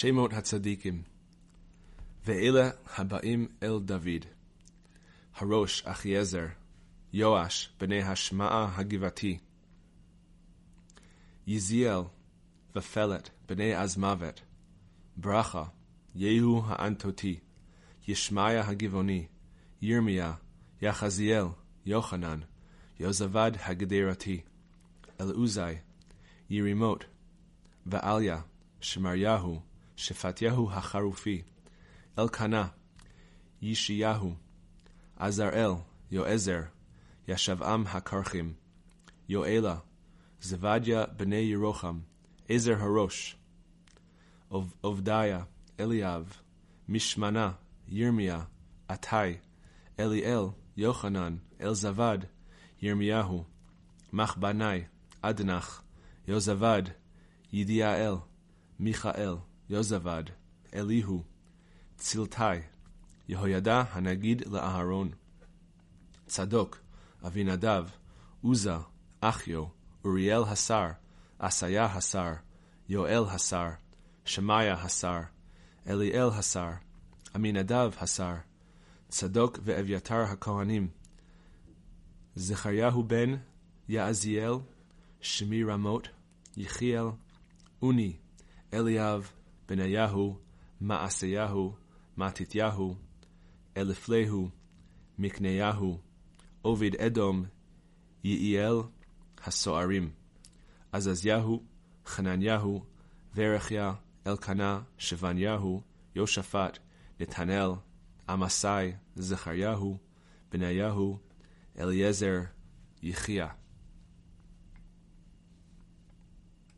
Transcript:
שמות הצדיקים. ואלה הבאים אל דוד. הראש אחיעזר, יואש, בני השמעה הגבעתי. יזיאל ופלט, בני עזמוות. ברכה, יהוא האנטותי. ישמעיה הגבעוני. ירמיה, יחזיאל, יוחנן. יוזבד הגדרתי. אלעוזי, ירימות. ועליה, שמריהו, שפטיהו החרופי. אלקנה, ישעיהו, עזראל, יועזר, ישבעם הקרחים, יואלה, זבדיה בני ירוחם, עזר הראש, עובדיה, אליאב, משמנה, ירמיה, עתי, אליאל, יוחנן, אלזבד, ירמיהו, מחבני, אדנח, יוזבד, ידיעאל, מיכאל, יוזבד, אליהו, צלתי, יהוידע הנגיד לאהרון, צדוק, אבינדב, עוזה, אחיו, אוריאל השר, עשיה השר, יואל השר, שמעיה השר, אליאל השר, עמינדב השר, צדוק ואביתר הכהנים, זכריהו בן יעזיאל, שמי רמות, יחיאל, אוני, אליאב, בניהו, מעשיהו, מתתיהו, אלפלהו, מקניהו, עובד אדום, יעיאל, הסוערים, עזזיהו, חנניהו, ורכיה, אלקנה, שבניהו, יושפט, נתנאל, עמסי, זכריהו, בניהו, אליעזר, יחיה.